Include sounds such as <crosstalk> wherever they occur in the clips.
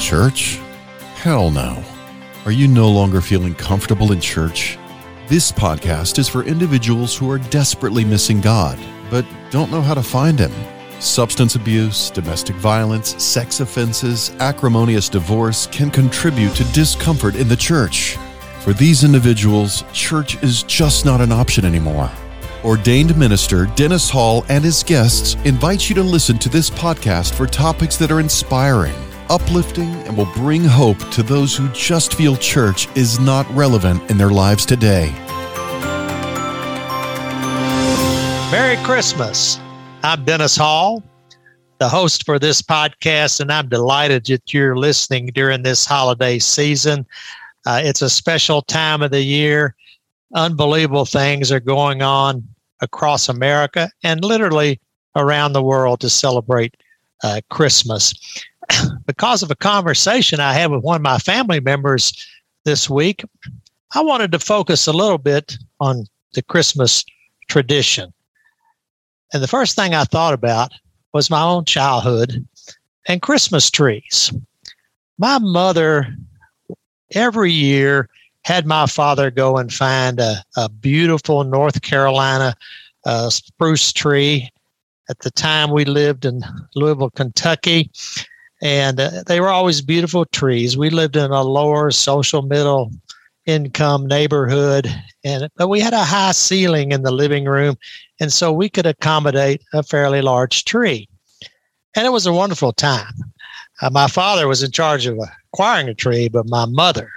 church? Hell no. Are you no longer feeling comfortable in church? This podcast is for individuals who are desperately missing God, but don't know how to find Him. Substance abuse, domestic violence, sex offenses, acrimonious divorce can contribute to discomfort in the church. For these individuals, church is just not an option anymore. Ordained minister Dennis Hall and his guests invite you to listen to this podcast for topics that are inspiring, uplifting, and will bring hope to those who just feel church is not relevant in their lives today. Merry Christmas. I'm Dennis Hall, the host for this podcast, and I'm delighted that you're listening during this holiday season. Uh, it's a special time of the year unbelievable things are going on across America and literally around the world to celebrate uh, Christmas. Because of a conversation I had with one of my family members this week, I wanted to focus a little bit on the Christmas tradition. And the first thing I thought about was my own childhood and Christmas trees. My mother, every year, had my father go and find a, a beautiful North Carolina uh, spruce tree. At the time, we lived in Louisville, Kentucky, and uh, they were always beautiful trees. We lived in a lower social middle income neighborhood, and but we had a high ceiling in the living room, and so we could accommodate a fairly large tree, and it was a wonderful time. Uh, my father was in charge of acquiring a tree, but my mother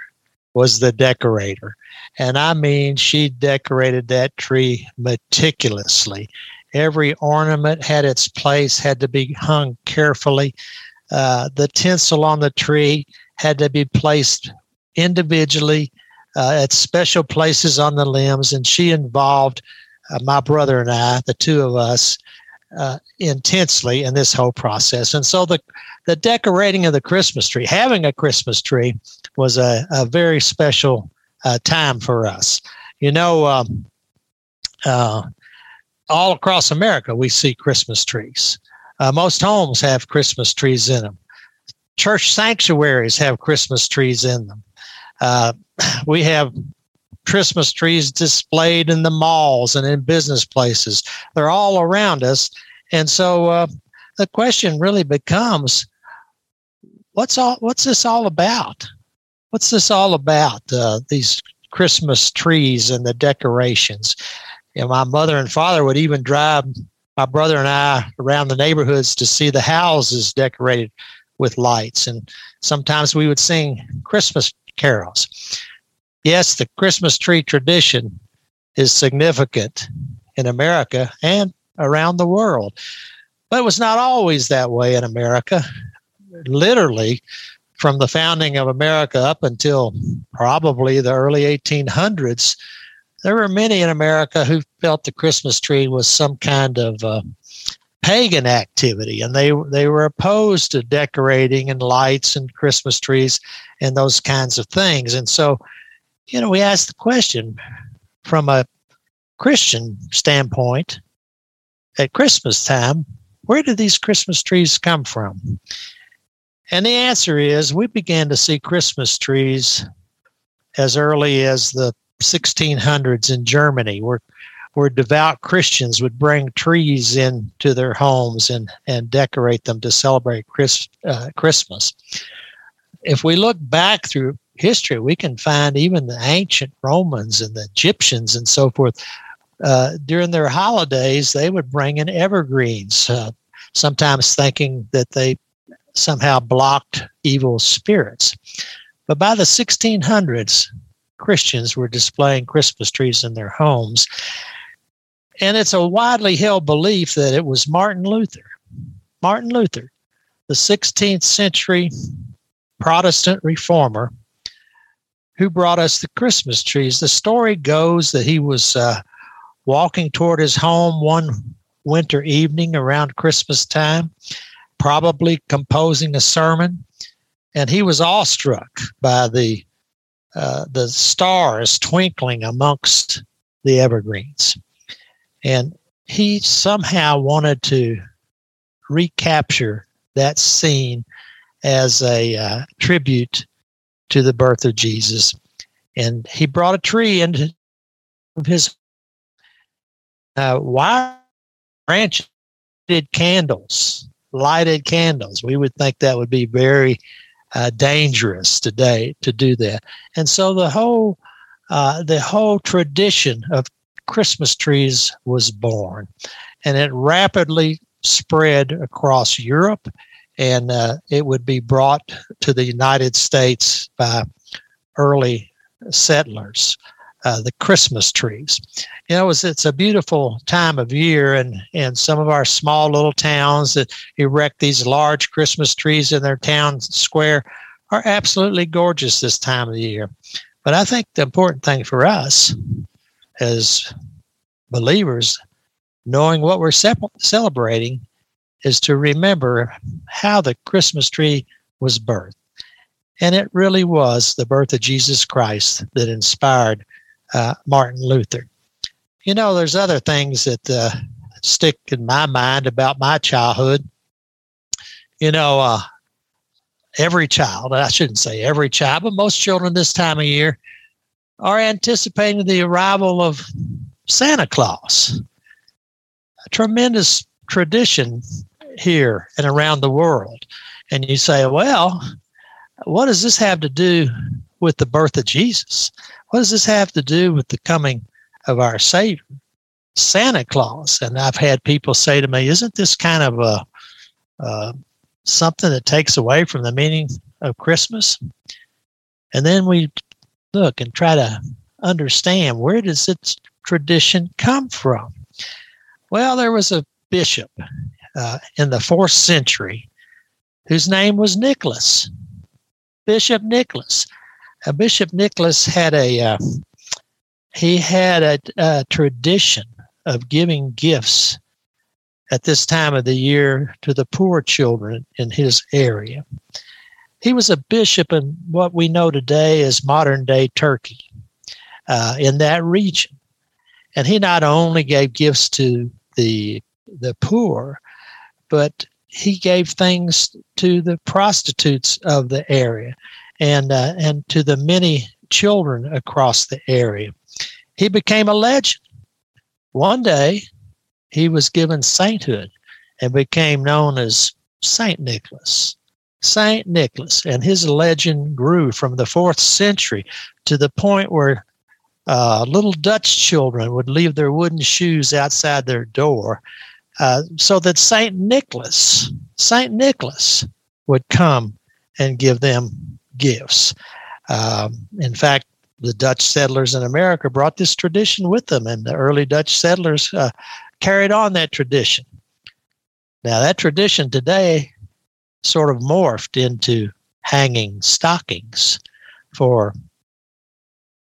was the decorator. And I mean, she decorated that tree meticulously. Every ornament had its place, had to be hung carefully. Uh, the tinsel on the tree had to be placed individually uh, at special places on the limbs. And she involved uh, my brother and I, the two of us, uh, intensely in this whole process. And so the the decorating of the Christmas tree, having a Christmas tree, was a, a very special uh, time for us. You know, um, all across America, we see Christmas trees. Uh, most homes have Christmas trees in them. Church sanctuaries have Christmas trees in them. Uh, <clears throat> we have Christmas trees displayed in the malls and in business places. They're all around us. And so uh, the question really becomes what's all what's this all about? What's this all about? Uh, these Christmas trees and the decorations. You know, my mother and father would even drive my brother and I around the neighborhoods to see the houses decorated with lights, and sometimes we would sing Christmas carols. Yes, the Christmas tree tradition is significant in America and around the world. But it was not always that way in America literally from the founding of America up until probably the early 1800s, there were many in America who felt the Christmas tree was some kind of uh, pagan activity, and they they were opposed to decorating and lights and Christmas trees and those kinds of things. And so, you know, we asked the question from a Christian standpoint at Christmas time, where did these Christmas trees come from? And the answer is we began to see Christmas trees as early as the 1600s in Germany, where, where devout Christians would bring trees into their homes and, and decorate them to celebrate Chris, uh, Christmas. If we look back through history, we can find even the ancient Romans and the Egyptians and so forth. Uh, during their holidays, they would bring in evergreens, uh, sometimes thinking that they somehow blocked evil spirits. But by the 1600s, Christians were displaying Christmas trees in their homes. And it's a widely held belief that it was Martin Luther. Martin Luther, the 16th century Protestant reformer, who brought us the Christmas trees. The story goes that he was uh, walking toward his home one winter evening around Christmas time probably composing a sermon, and he was awestruck by the uh, the stars twinkling amongst the evergreens, and he somehow wanted to recapture that scene as a uh, tribute to the birth of Jesus. And he brought a tree into his uh, wire branches, candles, lighted candles. We would think that would be very uh, dangerous today to do that. And so the whole uh, the whole tradition of Christmas trees was born, and it rapidly spread across Europe, and uh, it would be brought to the United States by early settlers. Uh, the Christmas trees. You know, it's, it's a beautiful time of year, and, and some of our small little towns that erect these large Christmas trees in their town square are absolutely gorgeous this time of the year. But I think the important thing for us as believers, knowing what we're celebrating, is to remember how the Christmas tree was birthed. And it really was the birth of Jesus Christ that inspired uh, Martin Luther. You know, there's other things that uh, stick in my mind about my childhood. You know, uh, every child, I shouldn't say every child, but most children this time of year are anticipating the arrival of Santa Claus. A tremendous tradition here and around the world. And you say, well, what does this have to do with the birth of Jesus? What does this have to do with the coming of our Savior, Santa Claus? And I've had people say to me, isn't this kind of a, uh, something that takes away from the meaning of Christmas? And then we look and try to understand where does its tradition come from? Well, there was a bishop uh, in the fourth century whose name was Nicholas, Bishop Nicholas. Uh, Bishop Nicholas had a uh, he had a, a tradition of giving gifts at this time of the year to the poor children in his area. He was a bishop in what we know today as modern day Turkey, uh, in that region. And he not only gave gifts to the, the poor, but he gave things to the prostitutes of the area and, uh, and to the many children across the area. He became a legend. One day, he was given sainthood and became known as Saint Nicholas. Saint Nicholas, and his legend grew from the fourth century to the point where uh, little Dutch children would leave their wooden shoes outside their door uh, so that Saint Nicholas, Saint Nicholas, would come and give them gifts. Um, in fact, the Dutch settlers in America brought this tradition with them, and the early Dutch settlers uh, carried on that tradition. Now, that tradition today sort of morphed into hanging stockings for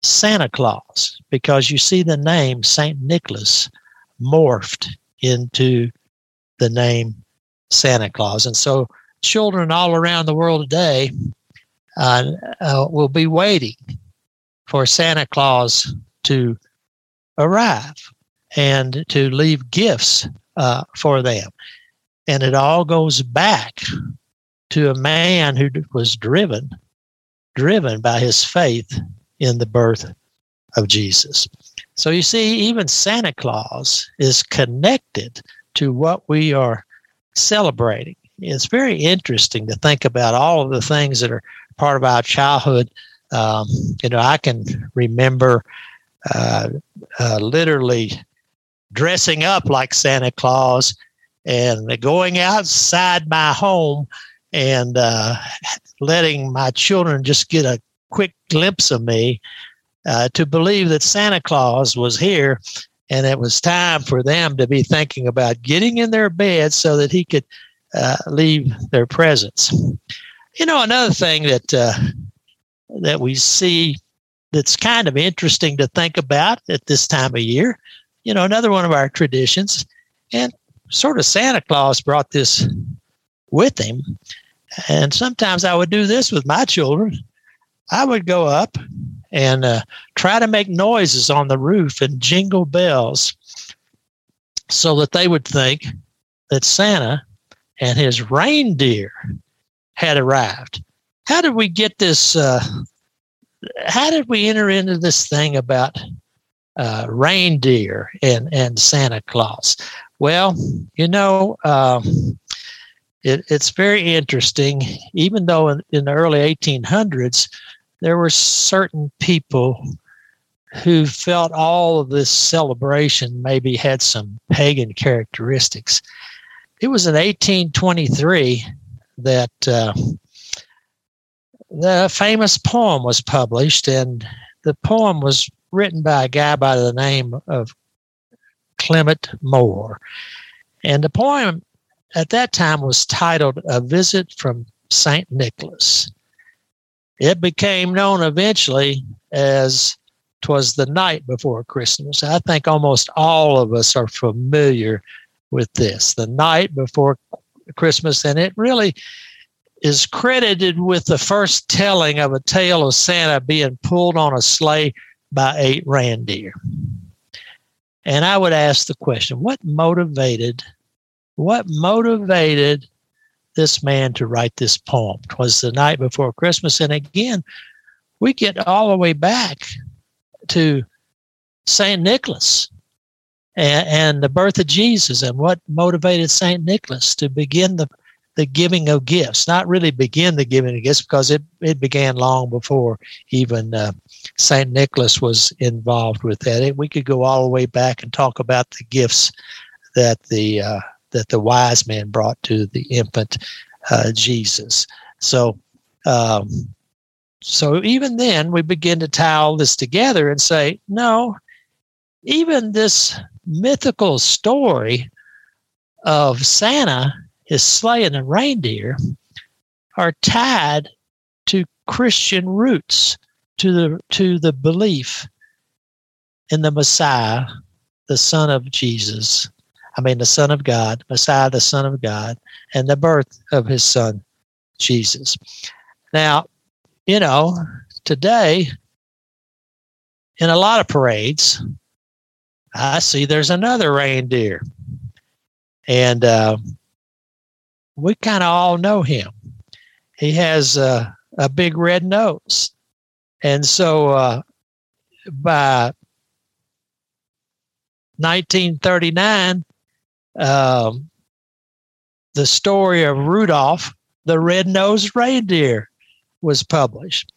Santa Claus because you see the name St. Nicholas morphed into the name Santa Claus. And so children all around the world today uh, uh, will be waiting for Santa Claus to arrive and to leave gifts uh, for them. And it all goes back to a man who was driven, driven by his faith in the birth of Jesus. So you see, even Santa Claus is connected to what we are celebrating. It's very interesting to think about all of the things that are part of our childhood. Um, you know, I can remember uh, uh, literally dressing up like Santa Claus and going outside my home and uh, letting my children just get a quick glimpse of me uh, to believe that Santa Claus was here and it was time for them to be thinking about getting in their beds so that he could uh, leave their presents. You know, another thing that uh, that we see that's kind of interesting to think about at this time of year. You know, another one of our traditions, and sort of Santa Claus brought this with him. And sometimes I would do this with my children. I would go up and uh, try to make noises on the roof and jingle bells so that they would think that Santa and his reindeer had arrived. How did we get this? Uh, how did we enter into this thing about uh, reindeer and, and Santa Claus? Well, you know, um, it, it's very interesting. Even though in, in the early 1800s, there were certain people who felt all of this celebration maybe had some pagan characteristics. It was in 1823 that uh, the famous poem was published, and the poem was written by a guy by the name of Clement Moore. And the poem at that time was titled A Visit from St. Nicholas. It became known eventually as Twas the Night Before Christmas. I think almost all of us are familiar with this, the night before Christmas, and it really is credited with the first telling of a tale of Santa being pulled on a sleigh by eight reindeer. And I would ask the question what motivated what motivated this man to write this poem? It was the night before Christmas. And again, we get all the way back to St. Nicholas and, and, the birth of Jesus and what motivated St. Nicholas to begin the, the giving of gifts. Not really begin the giving of gifts because it, it began long before even uh, St. Nicholas was involved with that. We could go all the way back and talk about the gifts that the uh, that the wise men brought to the infant uh, Jesus. So, um, so even then, we begin to tie all this together and say, no, even this mythical story of Santa, his slaying a reindeer, are tied to Christian roots, to the to the belief in the Messiah, the Son of Jesus, I mean, the Son of God, Messiah, the Son of God, and the birth of his Son, Jesus. Now, you know, today, in a lot of parades, I see there's another reindeer. And uh, we kind of all know him. He has a, a big red nose. And so uh, by 1939, um, the story of Rudolph, the red-nosed reindeer, was published.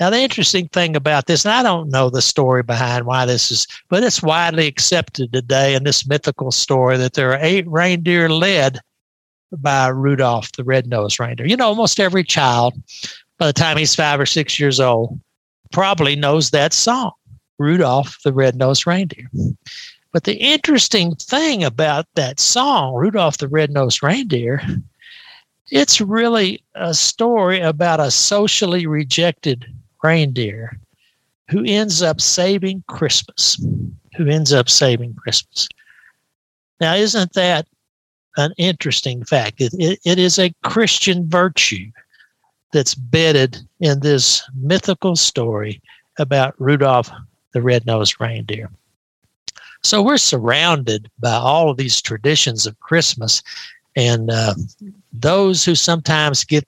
Now, the interesting thing about this, and I don't know the story behind why this is, but it's widely accepted today in this mythical story that there are eight reindeer led by Rudolph the red-nosed reindeer. You know, almost every child, by the time he's five or six years old, probably knows that song, Rudolph the red-nosed reindeer. But the interesting thing about that song, Rudolph the Red-Nosed Reindeer, it's really a story about a socially rejected reindeer who ends up saving Christmas, who ends up saving Christmas. Now, isn't that an interesting fact? It, it, it is a Christian virtue that's bedded in this mythical story about Rudolph the Red-Nosed Reindeer. So we're surrounded by all of these traditions of Christmas. And uh, those who sometimes get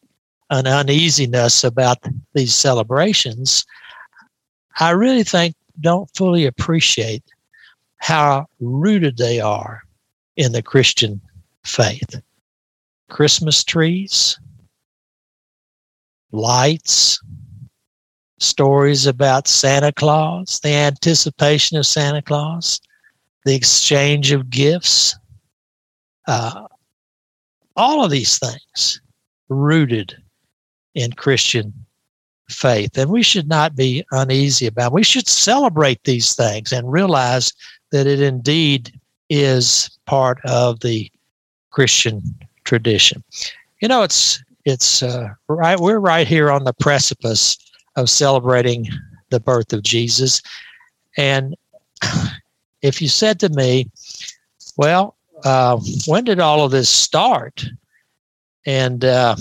an uneasiness about these celebrations, I really think don't fully appreciate how rooted they are in the Christian faith. Christmas trees, lights, stories about Santa Claus, the anticipation of Santa Claus, the exchange of gifts, uh, all of these things rooted in Christian faith. And we should not be uneasy about it. We should celebrate these things and realize that it indeed is part of the Christian tradition. You know, it's it's uh, right. We're right here on the precipice of celebrating the birth of Jesus, and if you said to me, well, uh, when did all of this start? And uh,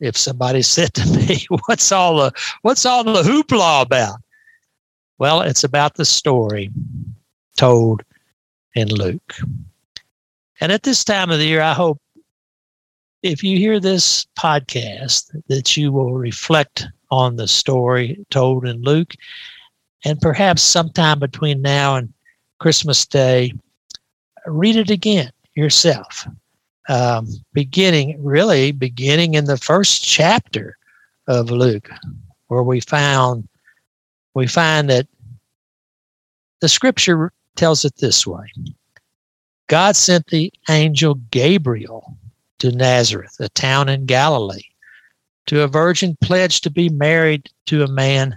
if somebody <laughs> said to me, what's all the what's all the hoopla about? Well, it's about the story told in Luke. And at this time of the year, I hope if you hear this podcast, that you will reflect on the story told in Luke, and perhaps sometime between now and Christmas Day, read it again yourself. Um, beginning, really, beginning in the first chapter of Luke, where we found we find that the scripture tells it this way God sent the angel Gabriel to Nazareth, a town in Galilee, to a virgin pledged to be married to a man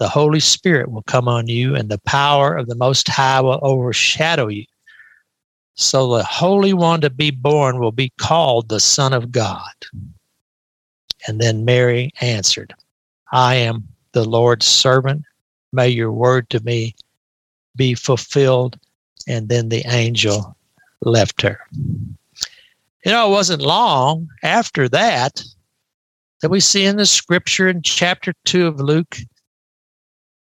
The Holy Spirit will come on you, and the power of the Most High will overshadow you. So the Holy One to be born will be called the Son of God. And then Mary answered, I am the Lord's servant. May your word to me be fulfilled. And then the angel left her. You know, it wasn't long after that that we see in the scripture in chapter 2 of Luke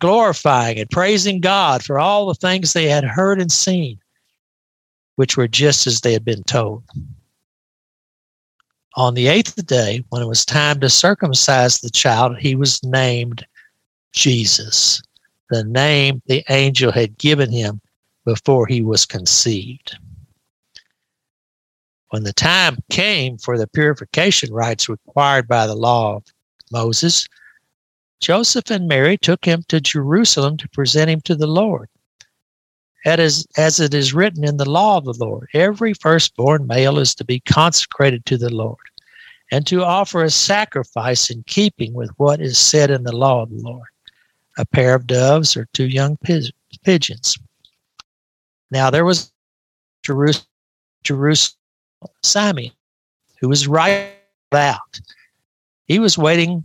glorifying and praising God for all the things they had heard and seen which were just as they had been told. On the eighth day, when it was time to circumcise the child, he was named Jesus, the name the angel had given him before he was conceived. When the time came for the purification rites required by the law of Moses, Joseph and Mary took him to Jerusalem to present him to the Lord. As, as it is written in the law of the Lord, every firstborn male is to be consecrated to the Lord and to offer a sacrifice in keeping with what is said in the law of the Lord a pair of doves or two young pigeons. Now there was Jerusalem, Jerusalem Simeon, who was right out. He was waiting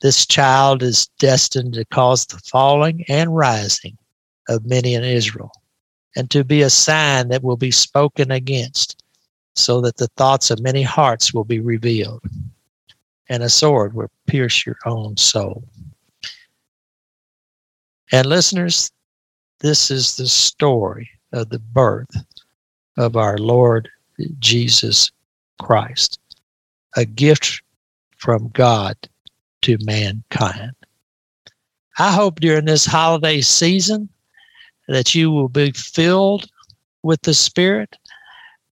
This child is destined to cause the falling and rising of many in Israel, and to be a sign that will be spoken against, so that the thoughts of many hearts will be revealed, and a sword will pierce your own soul. And listeners, this is the story of the birth of our Lord Jesus Christ a gift from God to mankind. I hope during this holiday season that you will be filled with the Spirit,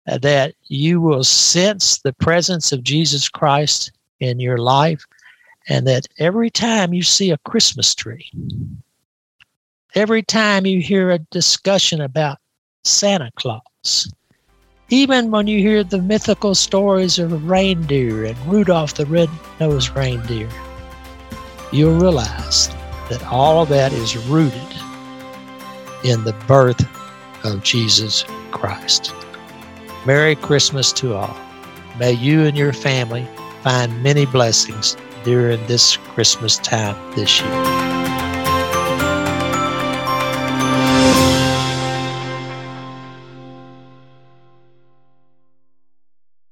uh, that you will sense the presence of Jesus Christ in your life, and that every time you see a Christmas tree, every time you hear a discussion about Santa Claus, even when you hear the mythical stories of reindeer and Rudolph the red-nosed reindeer, you'll realize that all of that is rooted in the birth of Jesus Christ. Merry Christmas to all. May you and your family find many blessings during this Christmas time this year.